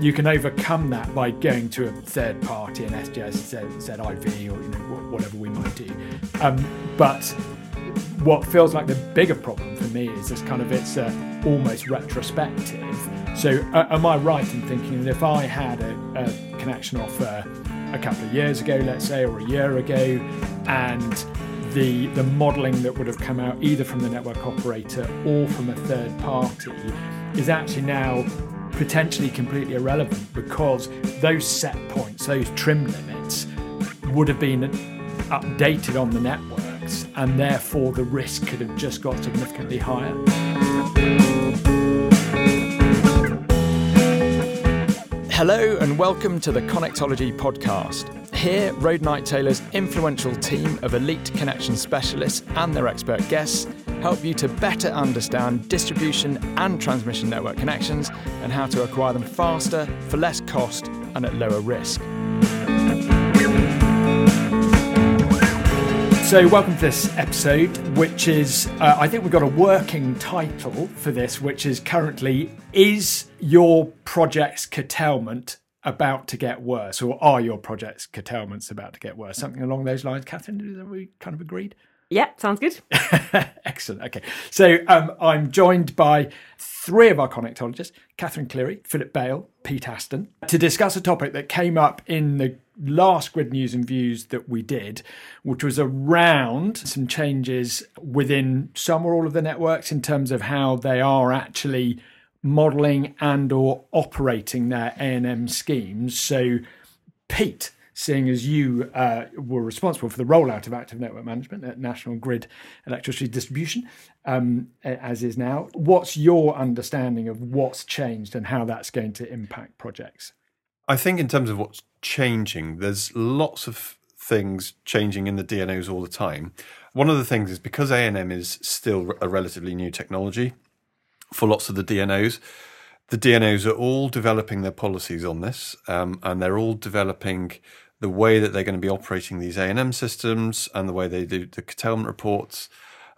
you can overcome that by going to a third party, an SGS, ZIV, or you know whatever we might do. Um, but what feels like the bigger problem for me is this kind of it's uh, almost retrospective. So, uh, am I right in thinking that if I had a, a connection offer a couple of years ago, let's say, or a year ago, and the the modelling that would have come out either from the network operator or from a third party is actually now potentially completely irrelevant because those set points, those trim limits, would have been updated on the networks, and therefore the risk could have just got significantly higher. Hello, and welcome to the Connectology podcast. Here, Roadnight Taylor's influential team of elite connection specialists and their expert guests help you to better understand distribution and transmission network connections and how to acquire them faster, for less cost, and at lower risk. So, welcome to this episode, which is, uh, I think we've got a working title for this, which is currently Is Your Project's Curtailment About to Get Worse? Or Are Your Project's Curtailments About to Get Worse? Something along those lines. Catherine, we kind of agreed? Yeah, sounds good. Excellent. Okay. So um, I'm joined by three of our connectologists Catherine Cleary, Philip Bale, Pete Aston to discuss a topic that came up in the last grid news and views that we did, which was around some changes within some or all of the networks in terms of how they are actually modeling and or operating their ANM schemes. So Pete, seeing as you uh, were responsible for the rollout of active network management at National Grid Electricity Distribution, um, as is now. What's your understanding of what's changed and how that's going to impact projects? I think, in terms of what's changing, there's lots of things changing in the DNOs all the time. One of the things is because ANM is still a relatively new technology for lots of the DNOs, the DNOs are all developing their policies on this, um, and they're all developing the way that they're going to be operating these ANM systems and the way they do the curtailment reports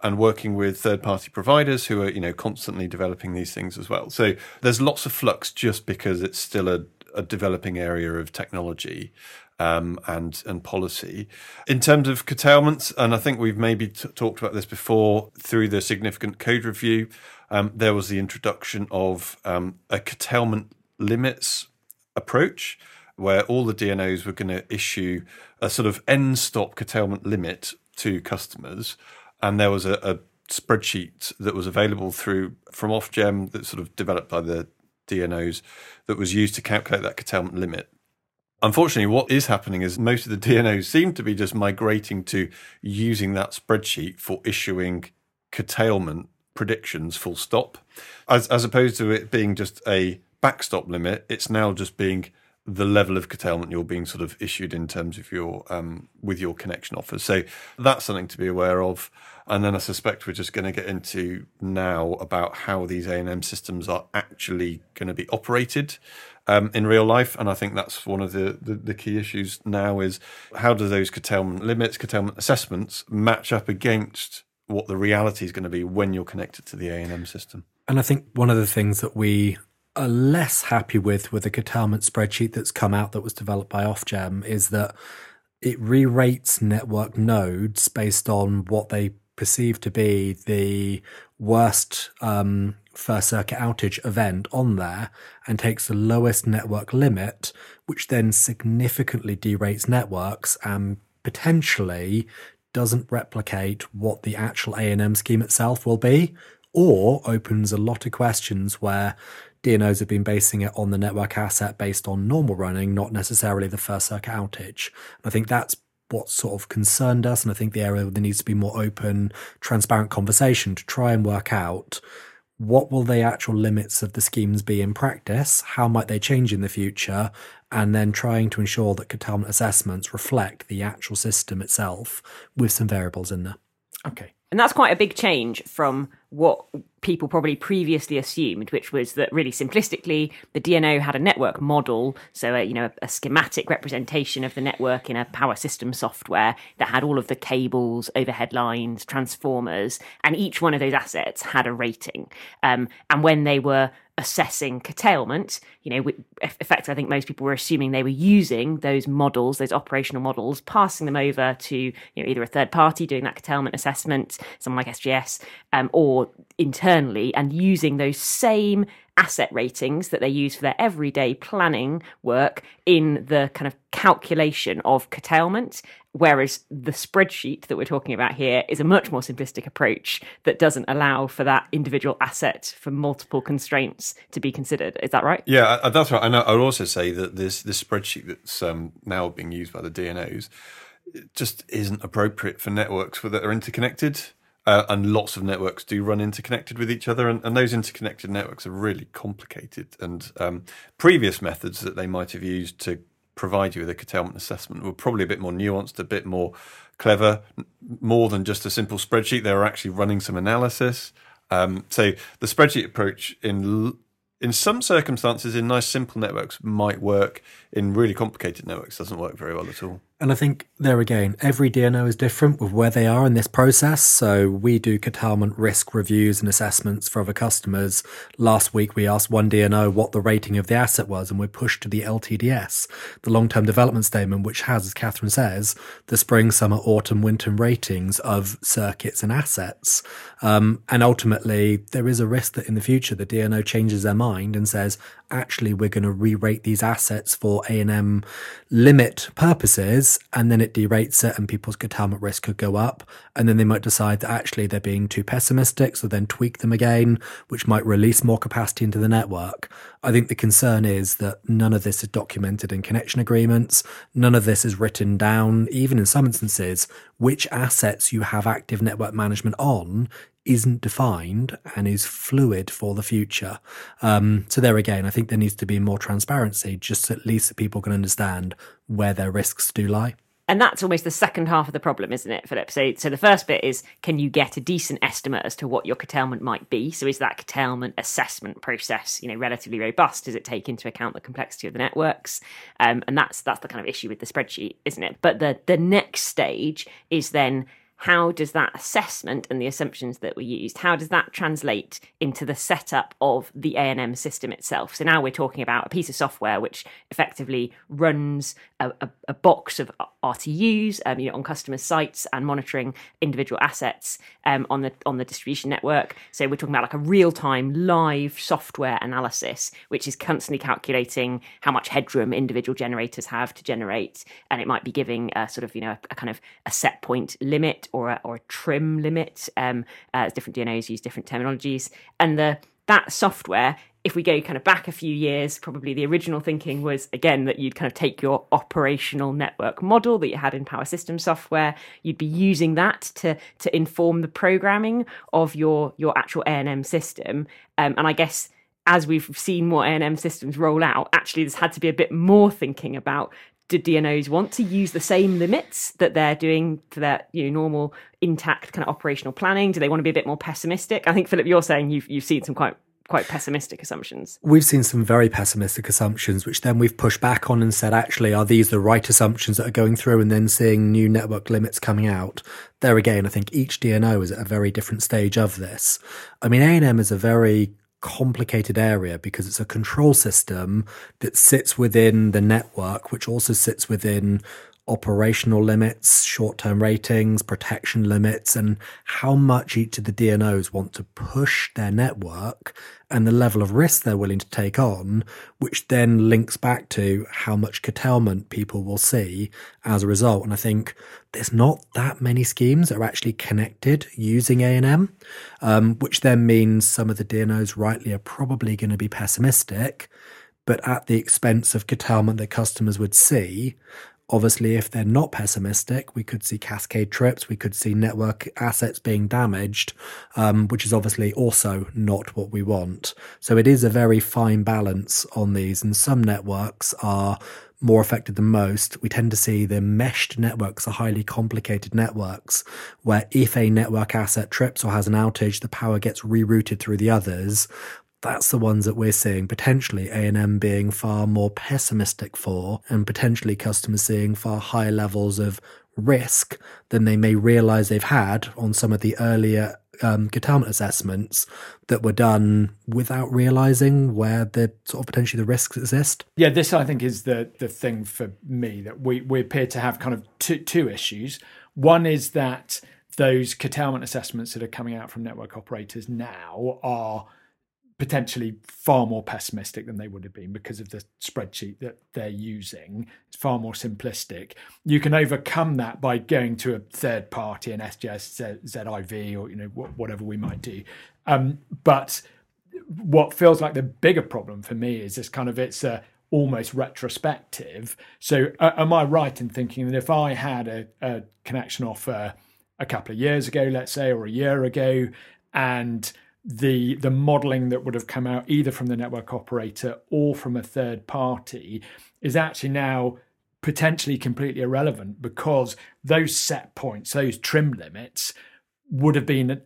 and working with third party providers who are you know constantly developing these things as well. So there's lots of flux just because it's still a, a developing area of technology um, and and policy. In terms of curtailments and I think we've maybe t- talked about this before through the significant code review um, there was the introduction of um, a curtailment limits approach where all the DNOs were going to issue a sort of end stop curtailment limit to customers. And there was a, a spreadsheet that was available through from Ofgem that sort of developed by the DNOs that was used to calculate that curtailment limit. Unfortunately, what is happening is most of the DNOs seem to be just migrating to using that spreadsheet for issuing curtailment predictions full stop. As, as opposed to it being just a backstop limit, it's now just being the level of curtailment you're being sort of issued in terms of your um, with your connection offers. So that's something to be aware of. And then I suspect we're just going to get into now about how these A and M systems are actually going to be operated um, in real life. And I think that's one of the, the, the key issues now is how do those curtailment limits, curtailment assessments match up against what the reality is going to be when you're connected to the A and M system. And I think one of the things that we are less happy with with the curtailment spreadsheet that's come out that was developed by Ofgem is that it re-rates network nodes based on what they perceive to be the worst um, first circuit outage event on there and takes the lowest network limit, which then significantly derates networks and potentially doesn't replicate what the actual ANM scheme itself will be, or opens a lot of questions where DNOs have been basing it on the network asset based on normal running, not necessarily the first circuit outage. And I think that's what sort of concerned us. And I think the area there needs to be more open, transparent conversation to try and work out what will the actual limits of the schemes be in practice? How might they change in the future? And then trying to ensure that curtailment assessments reflect the actual system itself with some variables in there. Okay. And that's quite a big change from what people probably previously assumed, which was that really simplistically, the DNO had a network model, so a, you know a, schematic representation of the network in a power system software that had all of the cables, overhead lines, transformers, and each one of those assets had a rating. Um, and when they were assessing curtailment, you know, effectively, I think most people were assuming they were using those models, those operational models, passing them over to you know either a third party doing that curtailment assessment, someone like SGS, um, or internally, and using those same asset ratings that they use for their everyday planning work in the kind of calculation of curtailment. Whereas the spreadsheet that we're talking about here is a much more simplistic approach that doesn't allow for that individual asset for multiple constraints to be considered. Is that right? Yeah, that's right. And I would also say that this this spreadsheet that's um, now being used by the DNOs just isn't appropriate for networks that are interconnected. Uh, and lots of networks do run interconnected with each other, and, and those interconnected networks are really complicated. And um, previous methods that they might have used to provide you with a curtailment assessment were probably a bit more nuanced, a bit more clever, more than just a simple spreadsheet. They were actually running some analysis. Um, so the spreadsheet approach in in some circumstances in nice simple networks might work in really complicated networks doesn't work very well at all and I think there again, every DNO is different with where they are in this process. So we do curtailment risk reviews and assessments for other customers. Last week, we asked one DNO what the rating of the asset was, and we're pushed to the LTDS, the long term development statement, which has, as Catherine says, the spring, summer, autumn, winter ratings of circuits and assets. Um, and ultimately, there is a risk that in the future, the DNO changes their mind and says, actually, we're going to re rate these assets for ANM limit purposes and then it derates it and people's curtailment risk could go up. And then they might decide that actually they're being too pessimistic, so then tweak them again, which might release more capacity into the network. I think the concern is that none of this is documented in connection agreements. None of this is written down, even in some instances, which assets you have active network management on isn't defined and is fluid for the future. Um, so there again, I think there needs to be more transparency, just at least that people can understand where their risks do lie. And that's almost the second half of the problem, isn't it, Philip? So, so the first bit is can you get a decent estimate as to what your curtailment might be? So, is that curtailment assessment process, you know, relatively robust? Does it take into account the complexity of the networks? Um, and that's that's the kind of issue with the spreadsheet, isn't it? But the the next stage is then how does that assessment and the assumptions that were used how does that translate into the setup of the ANM system itself? So now we're talking about a piece of software which effectively runs a, a, a box of RTUs um, you know, on customer sites and monitoring individual assets um, on the on the distribution network. So we're talking about like a real-time live software analysis which is constantly calculating how much headroom individual generators have to generate. And it might be giving a sort of you know a, a kind of a set point limit or a, or trim limit. Um, uh, different DNOs use different terminologies, and the that software. If we go kind of back a few years, probably the original thinking was again that you'd kind of take your operational network model that you had in Power System software, you'd be using that to to inform the programming of your your actual ANM system. Um, and I guess as we've seen more ANM systems roll out, actually there's had to be a bit more thinking about do DNOs want to use the same limits that they're doing for their you know normal intact kind of operational planning? Do they want to be a bit more pessimistic? I think Philip, you're saying you've you've seen some quite quite pessimistic assumptions. We've seen some very pessimistic assumptions, which then we've pushed back on and said, actually, are these the right assumptions that are going through? And then seeing new network limits coming out. There again, I think each DNO is at a very different stage of this. I mean, ANM is a very complicated area because it's a control system that sits within the network, which also sits within operational limits, short term ratings, protection limits, and how much each of the DNOs want to push their network and the level of risk they're willing to take on, which then links back to how much curtailment people will see as a result. And I think there's not that many schemes that are actually connected using ANM, um, which then means some of the DNOs rightly are probably going to be pessimistic, but at the expense of curtailment that customers would see Obviously, if they're not pessimistic, we could see cascade trips, we could see network assets being damaged, um, which is obviously also not what we want. So it is a very fine balance on these, and some networks are more affected than most. We tend to see the meshed networks are highly complicated networks where if a network asset trips or has an outage, the power gets rerouted through the others that's the ones that we're seeing potentially ANM being far more pessimistic for and potentially customers seeing far higher levels of risk than they may realize they've had on some of the earlier um, curtailment assessments that were done without realizing where the sort of potentially the risks exist. Yeah, this I think is the the thing for me that we we appear to have kind of two two issues. One is that those curtailment assessments that are coming out from network operators now are potentially far more pessimistic than they would have been because of the spreadsheet that they're using. It's far more simplistic. You can overcome that by going to a third party, an SGS, ZIV, or you know whatever we might do. Um, but what feels like the bigger problem for me is this kind of it's a almost retrospective. So, uh, am I right in thinking that if I had a, a connection offer a couple of years ago, let's say, or a year ago, and the the modeling that would have come out either from the network operator or from a third party is actually now potentially completely irrelevant because those set points, those trim limits, would have been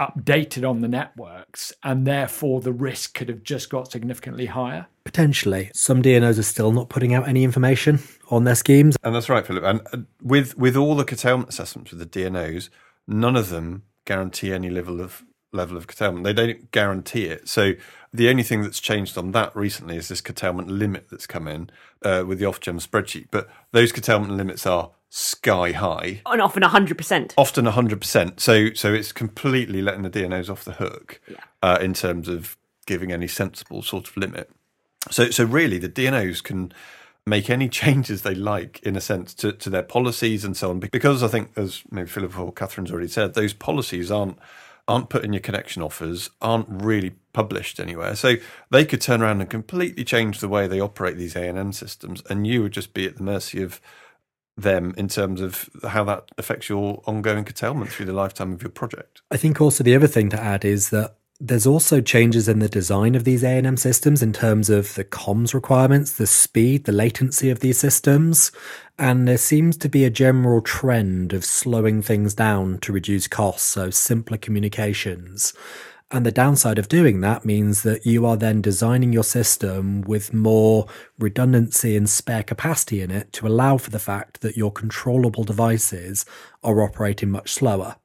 updated on the networks, and therefore the risk could have just got significantly higher. Potentially, some DNOs are still not putting out any information on their schemes, and that's right, Philip. And uh, with with all the curtailment assessments with the DNOs, none of them guarantee any level of level of curtailment. They don't guarantee it. So the only thing that's changed on that recently is this curtailment limit that's come in uh, with the Ofgem spreadsheet. But those curtailment limits are sky high and often 100% often 100% so so it's completely letting the dnos off the hook yeah. uh, in terms of giving any sensible sort of limit so so really the dnos can make any changes they like in a sense to, to their policies and so on because i think as maybe philip or catherine's already said those policies aren't aren't put in your connection offers, aren't really published anywhere. So they could turn around and completely change the way they operate these ANM systems, and you would just be at the mercy of them in terms of how that affects your ongoing curtailment through the lifetime of your project. I think also the other thing to add is that there's also changes in the design of these ANM systems in terms of the comms requirements, the speed, the latency of these systems, and there seems to be a general trend of slowing things down to reduce costs, so simpler communications. And the downside of doing that means that you are then designing your system with more redundancy and spare capacity in it to allow for the fact that your controllable devices are operating much slower.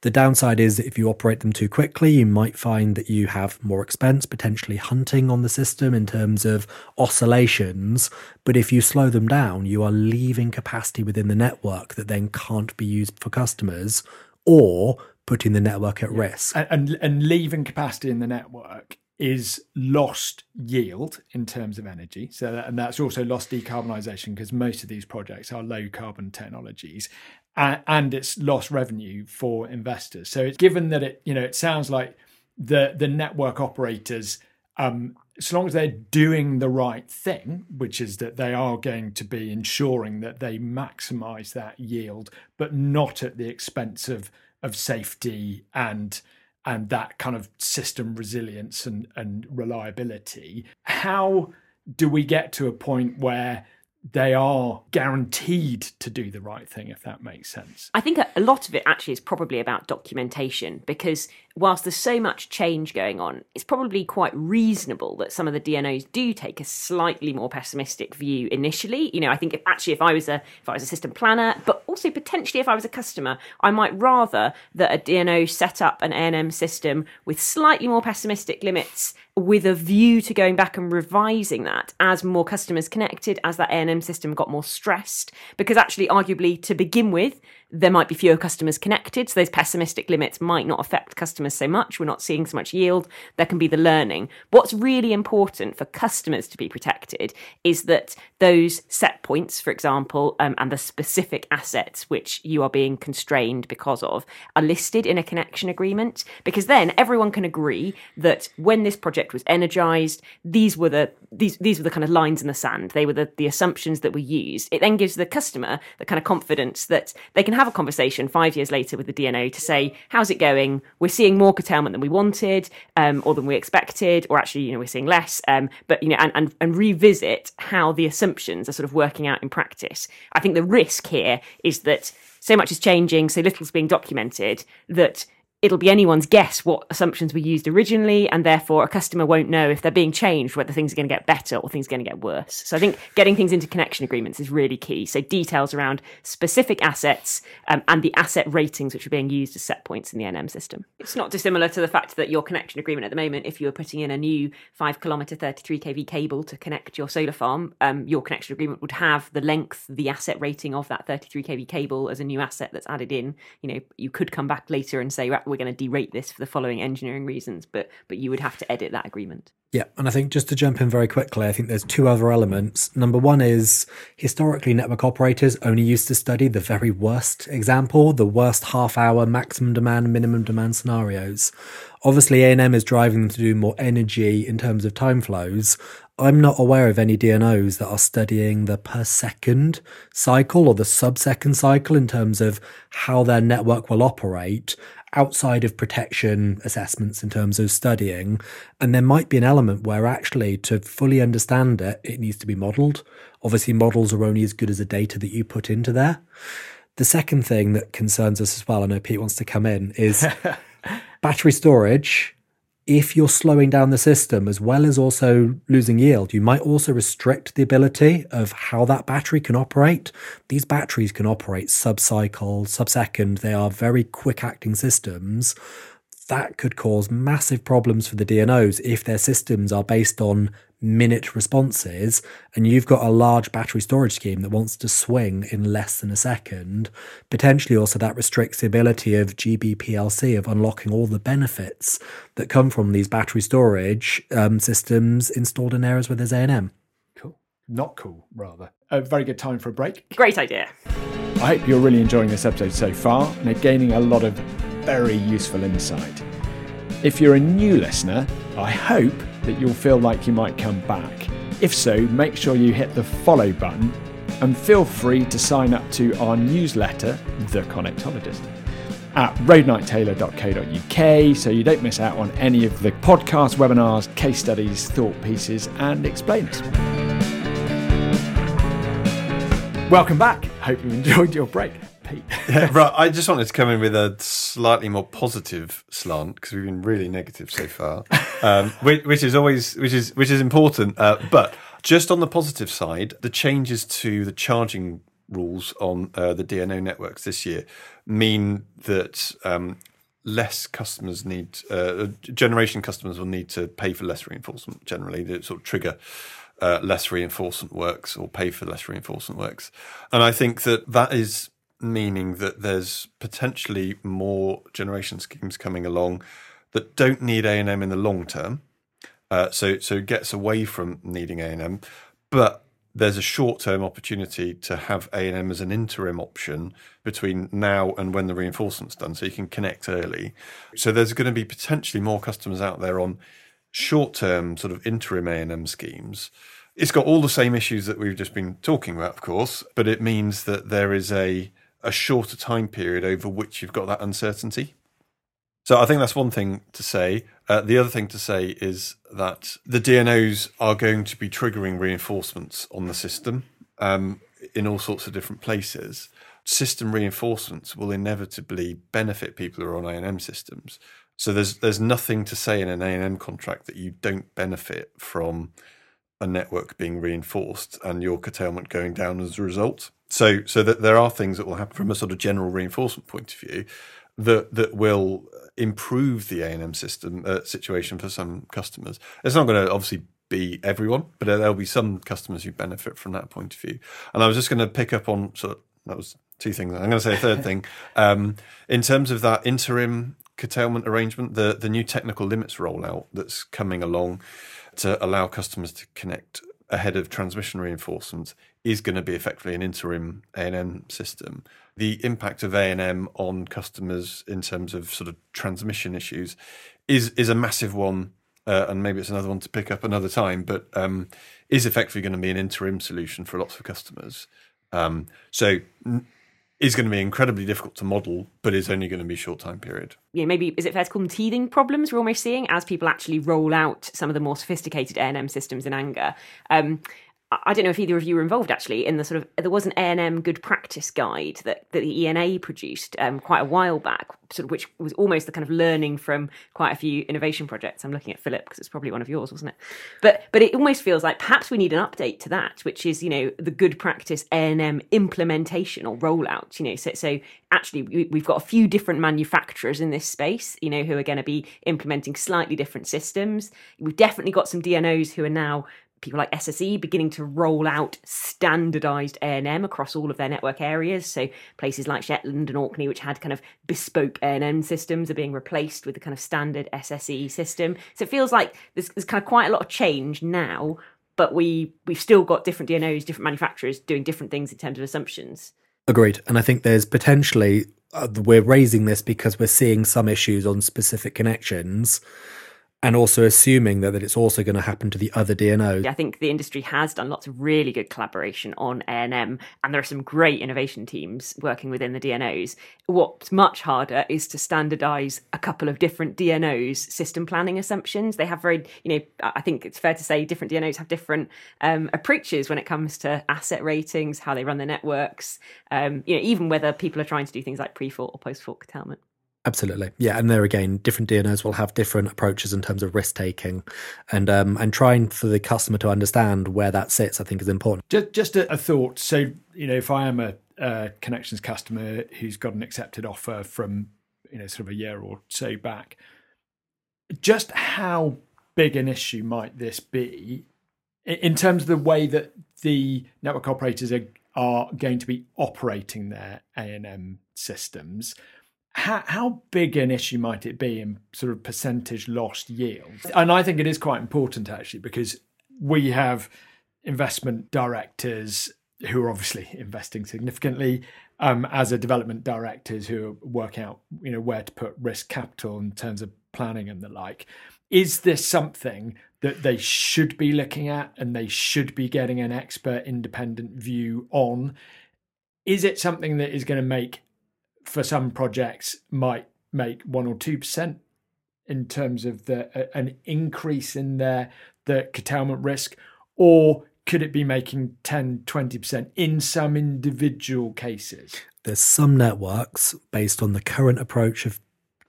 The downside is that if you operate them too quickly, you might find that you have more expense, potentially hunting on the system in terms of oscillations. But if you slow them down, you are leaving capacity within the network that then can't be used for customers or putting the network at risk. And, and, and leaving capacity in the network is lost yield in terms of energy. So, that, and that's also lost decarbonisation because most of these projects are low carbon technologies and, and it's lost revenue for investors. So it's given that it, you know, it sounds like the the network operators, um, as long as they're doing the right thing, which is that they are going to be ensuring that they maximise that yield, but not at the expense of of safety and and that kind of system resilience and, and reliability. How do we get to a point where they are guaranteed to do the right thing, if that makes sense. I think a lot of it actually is probably about documentation because whilst there's so much change going on, it's probably quite reasonable that some of the DNOs do take a slightly more pessimistic view initially. You know, I think if, actually if I was a if I was a system planner, but also potentially if I was a customer, I might rather that a DNO set up an ANM system with slightly more pessimistic limits with a view to going back and revising that as more customers connected, as that ANM system got more stressed. Because actually, arguably, to begin with, there might be fewer customers connected. So those pessimistic limits might not affect customers so much. We're not seeing so much yield. There can be the learning. What's really important for customers to be protected is that those set points, for example, um, and the specific assets which you are being constrained because of are listed in a connection agreement. Because then everyone can agree that when this project was energized, these were the these these were the kind of lines in the sand. They were the, the assumptions that were used. It then gives the customer the kind of confidence that they can have a conversation five years later with the DNO to say, how's it going? We're seeing more curtailment than we wanted, um, or than we expected, or actually, you know, we're seeing less. Um, but you know, and, and and revisit how the assumptions are sort of working out in practice. I think the risk here is that so much is changing, so little is being documented that it'll be anyone's guess what assumptions were used originally, and therefore a customer won't know if they're being changed whether things are going to get better or things are going to get worse. So I think getting things into connection agreements is really key. So details around specific assets um, and the asset ratings which are being used as set points in the NM system. It's not dissimilar to the fact that your connection agreement at the moment, if you were putting in a new five kilometer 33 kV cable to connect your solar farm, um, your connection agreement would have the length, the asset rating of that 33 kV cable as a new asset that's added in. You know, you could come back later and say, we're going to derate this for the following engineering reasons, but but you would have to edit that agreement. Yeah, and I think just to jump in very quickly, I think there's two other elements. Number one is historically network operators only used to study the very worst example, the worst half hour maximum demand, minimum demand scenarios. Obviously, ANM is driving them to do more energy in terms of time flows. I'm not aware of any DNOs that are studying the per second cycle or the sub second cycle in terms of how their network will operate outside of protection assessments in terms of studying. And there might be an element where actually to fully understand it, it needs to be modeled. Obviously, models are only as good as the data that you put into there. The second thing that concerns us as well, I know Pete wants to come in, is battery storage if you're slowing down the system as well as also losing yield, you might also restrict the ability of how that battery can operate. These batteries can operate sub cycle, sub second. They are very quick acting systems. That could cause massive problems for the DNOs if their systems are based on minute responses and you've got a large battery storage scheme that wants to swing in less than a second, potentially also that restricts the ability of GBPLC of unlocking all the benefits that come from these battery storage um, systems installed in areas where there's ANM. Cool. Not cool, rather. A very good time for a break. Great idea. I hope you're really enjoying this episode so far and are gaining a lot of very useful insight. If you're a new listener, I hope that you'll feel like you might come back. If so, make sure you hit the follow button and feel free to sign up to our newsletter, The Connectologist, at roadnighttaylor.co.uk so you don't miss out on any of the podcast webinars, case studies, thought pieces, and explainers. Welcome back. Hope you enjoyed your break. Pete. Yeah, right. I just wanted to come in with a slightly more positive slant because we've been really negative so far, um, which, which, is always which is which is important. Uh, but just on the positive side, the changes to the charging rules on uh, the DNO networks this year mean that um, less customers need uh, generation customers will need to pay for less reinforcement. Generally, to sort of trigger. Uh, less reinforcement works or pay for less reinforcement works. And I think that that is meaning that there's potentially more generation schemes coming along that don't need A and M in the long term. Uh, so so it gets away from needing A and M, but there's a short term opportunity to have A and M as an interim option between now and when the reinforcement's done, so you can connect early. So there's going to be potentially more customers out there on short term sort of interim A and M schemes. It's got all the same issues that we've just been talking about, of course, but it means that there is a a shorter time period over which you've got that uncertainty. So I think that's one thing to say. Uh, the other thing to say is that the DNOs are going to be triggering reinforcements on the system um, in all sorts of different places. System reinforcements will inevitably benefit people who are on ANM systems. So there's there's nothing to say in an ANM contract that you don't benefit from a network being reinforced and your curtailment going down as a result. So, so that there are things that will happen from a sort of general reinforcement point of view that that will improve the A and M system uh, situation for some customers. It's not going to obviously be everyone, but there'll be some customers who benefit from that point of view. And I was just going to pick up on sort of that was two things. I'm going to say a third thing um, in terms of that interim curtailment arrangement, the the new technical limits rollout that's coming along to allow customers to connect ahead of transmission reinforcement is going to be effectively an interim ANM system. The impact of ANM on customers in terms of sort of transmission issues is is a massive one, uh, and maybe it's another one to pick up another time. But um, is effectively going to be an interim solution for lots of customers. Um, so. N- is going to be incredibly difficult to model, but is only going to be short time period. Yeah, maybe is it fair to call them teething problems we're almost seeing as people actually roll out some of the more sophisticated ANM systems in anger. Um, I don't know if either of you were involved actually in the sort of there was an A and M good practice guide that, that the ENA produced um, quite a while back, sort of which was almost the kind of learning from quite a few innovation projects. I'm looking at Philip because it's probably one of yours, wasn't it? But but it almost feels like perhaps we need an update to that, which is you know the good practice A and M implementation or rollout. You know, so so actually we, we've got a few different manufacturers in this space, you know, who are going to be implementing slightly different systems. We've definitely got some DNOs who are now people like SSE beginning to roll out standardized ANM across all of their network areas. So places like Shetland and Orkney, which had kind of bespoke ANM systems, are being replaced with the kind of standard SSE system. So it feels like there's, there's kind of quite a lot of change now, but we we've still got different DNOs, different manufacturers doing different things in terms of assumptions. Agreed, and I think there's potentially uh, we're raising this because we're seeing some issues on specific connections and also assuming that, that it's also going to happen to the other DNOs. I think the industry has done lots of really good collaboration on ANM and there are some great innovation teams working within the DNOs. What's much harder is to standardize a couple of different DNOs system planning assumptions. They have very, you know, I think it's fair to say different DNOs have different um, approaches when it comes to asset ratings, how they run their networks, um, you know, even whether people are trying to do things like pre-fault or post-fault curtailment. Absolutely, yeah, and there again, different DNOs will have different approaches in terms of risk taking, and um, and trying for the customer to understand where that sits. I think is important. Just, just a, a thought. So you know, if I am a, a connections customer who's got an accepted offer from you know sort of a year or so back, just how big an issue might this be in terms of the way that the network operators are are going to be operating their A and M systems? How, how big an issue might it be in sort of percentage lost yield? And I think it is quite important actually because we have investment directors who are obviously investing significantly um, as a development directors who work out you know where to put risk capital in terms of planning and the like. Is this something that they should be looking at and they should be getting an expert independent view on? Is it something that is going to make for some projects might make one or two percent in terms of the an increase in their the curtailment risk, or could it be making 10 20% in some individual cases? There's some networks based on the current approach of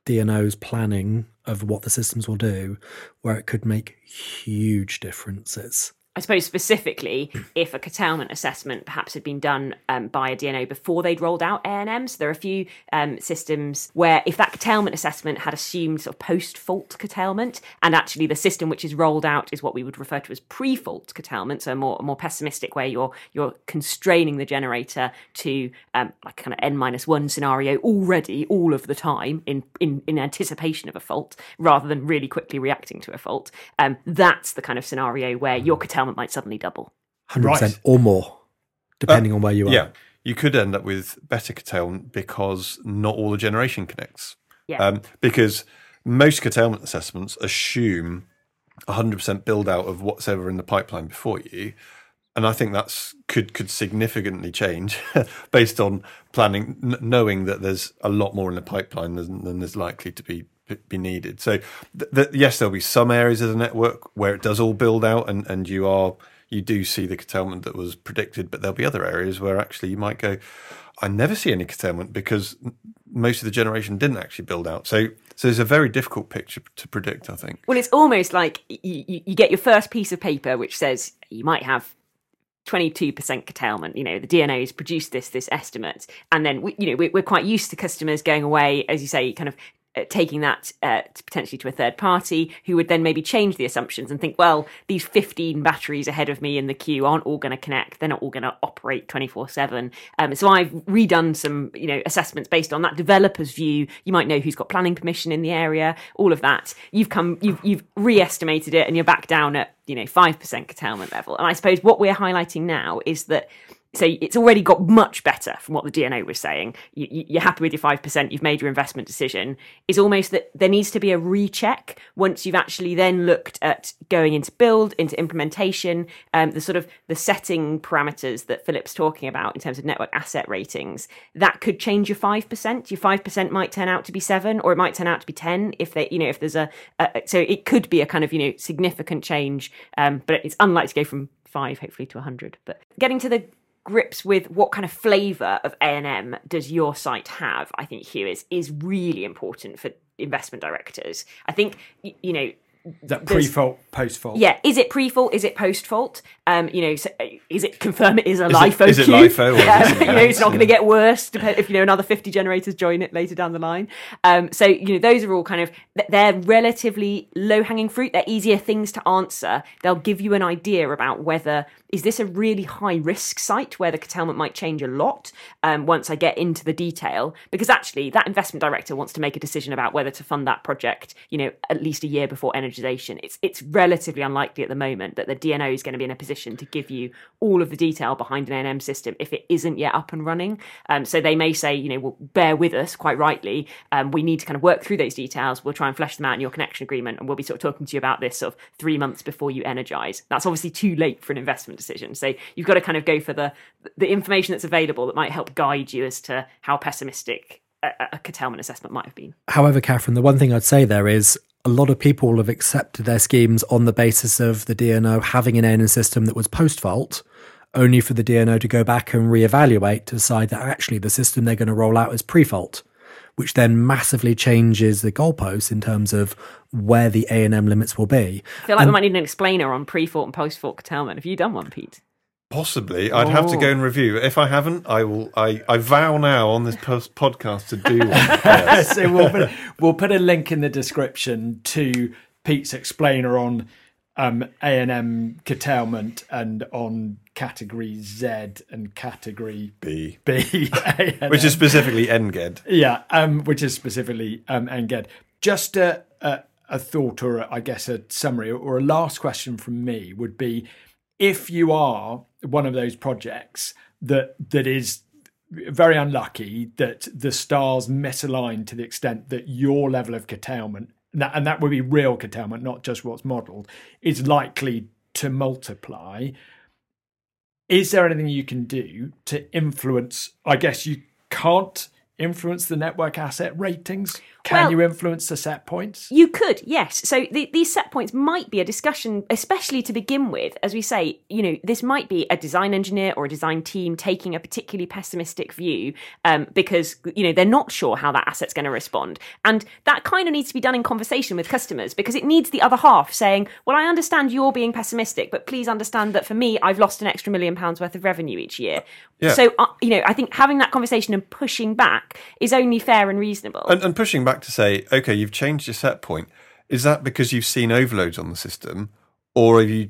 DNO's planning of what the systems will do where it could make huge differences I suppose specifically if a curtailment assessment perhaps had been done um, by a DNO before they'd rolled out ANM. So there are a few um, systems where if that curtailment assessment had assumed sort of post-fault curtailment, and actually the system which is rolled out is what we would refer to as pre-fault curtailment, so a more a more pessimistic where you're you're constraining the generator to um, like kind of n minus one scenario already all of the time in, in in anticipation of a fault, rather than really quickly reacting to a fault. Um, that's the kind of scenario where your curtailment curtailment might suddenly double. 100% right. or more, depending uh, on where you are. Yeah. You could end up with better curtailment because not all the generation connects. Yeah. Um, because most curtailment assessments assume 100% build out of what's ever in the pipeline before you. And I think that's could could significantly change based on planning, n- knowing that there's a lot more in the pipeline than, than there's likely to be be needed. So, th- th- yes, there'll be some areas of the network where it does all build out, and and you are you do see the curtailment that was predicted, but there'll be other areas where actually you might go, I never see any curtailment because most of the generation didn't actually build out. So, so it's a very difficult picture to predict. I think. Well, it's almost like you, you get your first piece of paper which says you might have 22% curtailment you know the DNO has produced this this estimate and then we, you know we're, we're quite used to customers going away as you say kind of uh, taking that uh, to potentially to a third party who would then maybe change the assumptions and think, well, these 15 batteries ahead of me in the queue aren't all going to connect. They're not all going to operate 24 um, 7. So I've redone some, you know, assessments based on that developer's view. You might know who's got planning permission in the area, all of that. You've come, you've, you've re-estimated it and you're back down at, you know, 5% curtailment level. And I suppose what we're highlighting now is that so it's already got much better from what the DNO was saying. You, are happy with your five percent. You've made your investment decision. Is almost that there needs to be a recheck once you've actually then looked at going into build, into implementation, um, the sort of the setting parameters that Philip's talking about in terms of network asset ratings. That could change your five percent. Your five percent might turn out to be seven, or it might turn out to be ten if they, you know, if there's a, a so it could be a kind of you know significant change, um, but it's unlikely to go from five hopefully to 100 but getting to the grips with what kind of flavour of ANM does your site have, I think Hugh is is really important for investment directors. I think you know that pre-fault, post-fault. Yeah, is it pre-fault? Is it post-fault? Um, you know, so, uh, is it confirm it is a is LIFO it, is it LIFO? Um, you know, it's not going to get worse if you know another fifty generators join it later down the line. Um, so you know, those are all kind of they're relatively low-hanging fruit. They're easier things to answer. They'll give you an idea about whether is this a really high-risk site where the curtailment might change a lot um, once I get into the detail. Because actually, that investment director wants to make a decision about whether to fund that project. You know, at least a year before energy it's it's relatively unlikely at the moment that the DNO is going to be in a position to give you all of the detail behind an ANM system if it isn't yet up and running. Um, so they may say, you know, well, bear with us, quite rightly. Um, we need to kind of work through those details. We'll try and flesh them out in your connection agreement, and we'll be sort of talking to you about this sort of three months before you energize. That's obviously too late for an investment decision. So you've got to kind of go for the the information that's available that might help guide you as to how pessimistic a, a curtailment assessment might have been. However, Catherine, the one thing I'd say there is a lot of people have accepted their schemes on the basis of the DNO having an ANM system that was post fault, only for the DNO to go back and reevaluate to decide that actually the system they're going to roll out is pre fault, which then massively changes the goalposts in terms of where the ANM limits will be. I feel like and, we might need an explainer on pre fault and post fault curtailment. Have you done one, Pete? Possibly, I'd have to go oh. and review. If I haven't, I will. I, I vow now on this post podcast to do one. Yes. so we'll put, we'll put a link in the description to Pete's explainer on um, A and M curtailment and on category Z and category B, B, which is specifically NGED. Yeah, um, which is specifically um, NGED. Just a, a, a thought, or a, I guess a summary, or a last question from me would be if you are one of those projects that that is very unlucky that the stars misalign to the extent that your level of curtailment and that would be real curtailment not just what's modeled is likely to multiply. Is there anything you can do to influence? I guess you can't influence the network asset ratings? Can well, you influence the set points? You could, yes. So the, these set points might be a discussion, especially to begin with. As we say, you know, this might be a design engineer or a design team taking a particularly pessimistic view um, because, you know, they're not sure how that asset's going to respond. And that kind of needs to be done in conversation with customers because it needs the other half saying, well, I understand you're being pessimistic, but please understand that for me, I've lost an extra million pounds worth of revenue each year. Yeah. So, uh, you know, I think having that conversation and pushing back is only fair and reasonable. And, and pushing back to say, okay, you've changed your set point. Is that because you've seen overloads on the system, or have you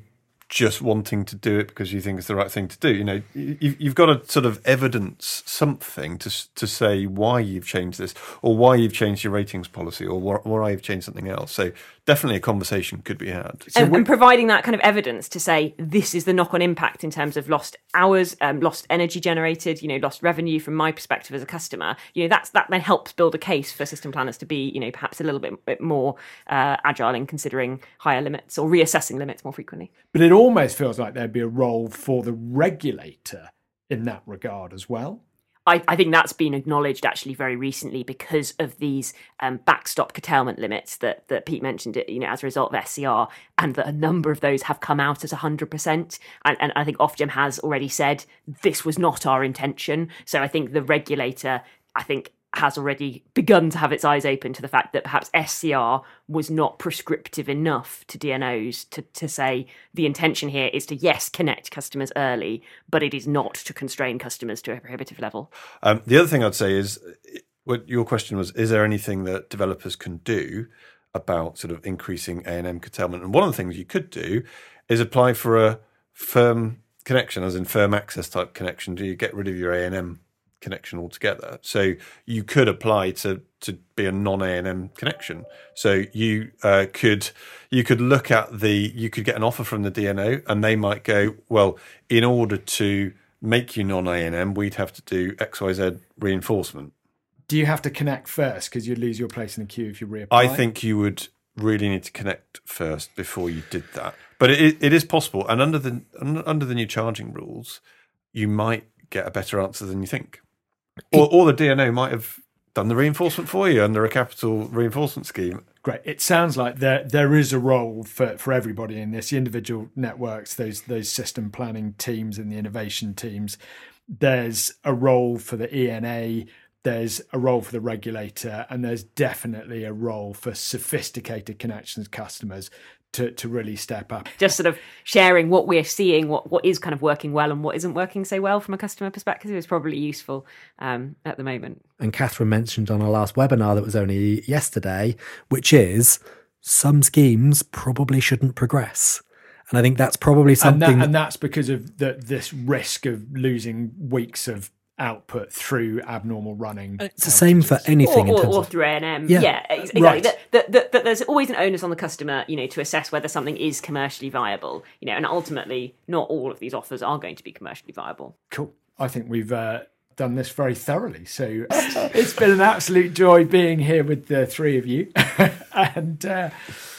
just wanting to do it because you think it's the right thing to do. You know, you, have got to sort of evidence something to to say why you've changed this, or why you've changed your ratings policy, or why you've changed something else. So definitely a conversation could be had. So and, and, providing that kind of evidence to say this is the knock-on impact in terms of lost hours, um, lost energy generated, you know, lost revenue from my perspective as a customer. You know, that's that then helps build a case for system planners to be, you know, perhaps a little bit, bit more uh, agile in considering higher limits or reassessing limits more frequently. But it almost feels like there'd be a role for the regulator in that regard as well. I, I, think that's been acknowledged actually very recently because of these um, backstop curtailment limits that, that Pete mentioned, you know, as a result of SCR, and that a number of those have come out at 100%. And, and I think Ofgem has already said this was not our intention. So I think the regulator, I think, has already begun to have its eyes open to the fact that perhaps SCR was not prescriptive enough to DNOs to, to say the intention here is to, yes, connect customers early, but it is not to constrain customers to a prohibitive level. Um, the other thing I'd say is what your question was is there anything that developers can do about sort of increasing ANM curtailment? And one of the things you could do is apply for a firm connection, as in firm access type connection. Do you get rid of your ANM connection altogether. So you could apply to to be a non A and M connection. So you uh, could you could look at the you could get an offer from the DNO, and they might go, well, in order to make you non ANM, we'd have to do XYZ reinforcement. Do you have to connect first because you'd lose your place in the queue if you reapply? I think you would really need to connect first before you did that. But it, it is possible, and under the under the new charging rules, you might get a better answer than you think, or, or the DNO might have done the reinforcement for you under a capital reinforcement scheme. Great. It sounds like there there is a role for, for everybody in this. The individual networks, those those system planning teams and the innovation teams. There's a role for the ENA. There's a role for the regulator, and there's definitely a role for sophisticated connections customers to, to really step up. Just sort of sharing what we're seeing, what, what is kind of working well and what isn't working so well from a customer perspective is probably useful um, at the moment. And Catherine mentioned on our last webinar that was only yesterday, which is some schemes probably shouldn't progress. And I think that's probably something. And, that, and that's because of the, this risk of losing weeks of output through abnormal running. It's the same for anything or, in terms or, of through ANM. Yeah. Yeah, exactly. Right. That, that, that, that there's always an onus on the customer, you know, to assess whether something is commercially viable. You know, and ultimately, not all of these offers are going to be commercially viable. Cool. I think we've uh, done this very thoroughly. So it's been an absolute joy being here with the three of you. and uh,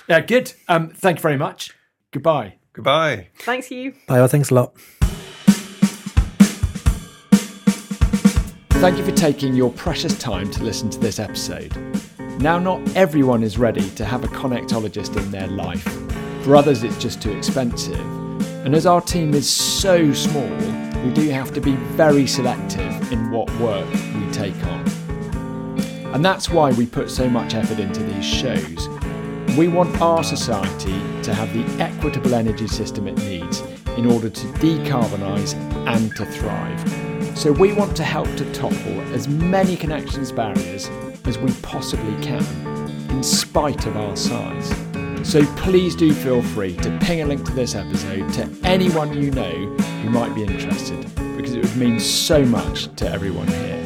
yeah, good. Um, thank you very much. Goodbye. Goodbye. Thanks, you. Bye, well, thanks a lot. Thank you for taking your precious time to listen to this episode. Now, not everyone is ready to have a connectologist in their life. For others, it's just too expensive. And as our team is so small, we do have to be very selective in what work we take on. And that's why we put so much effort into these shows. We want our society to have the equitable energy system it needs in order to decarbonise and to thrive. So we want to help to topple as many connections barriers as we possibly can, in spite of our size. So please do feel free to ping a link to this episode to anyone you know who might be interested, because it would mean so much to everyone here.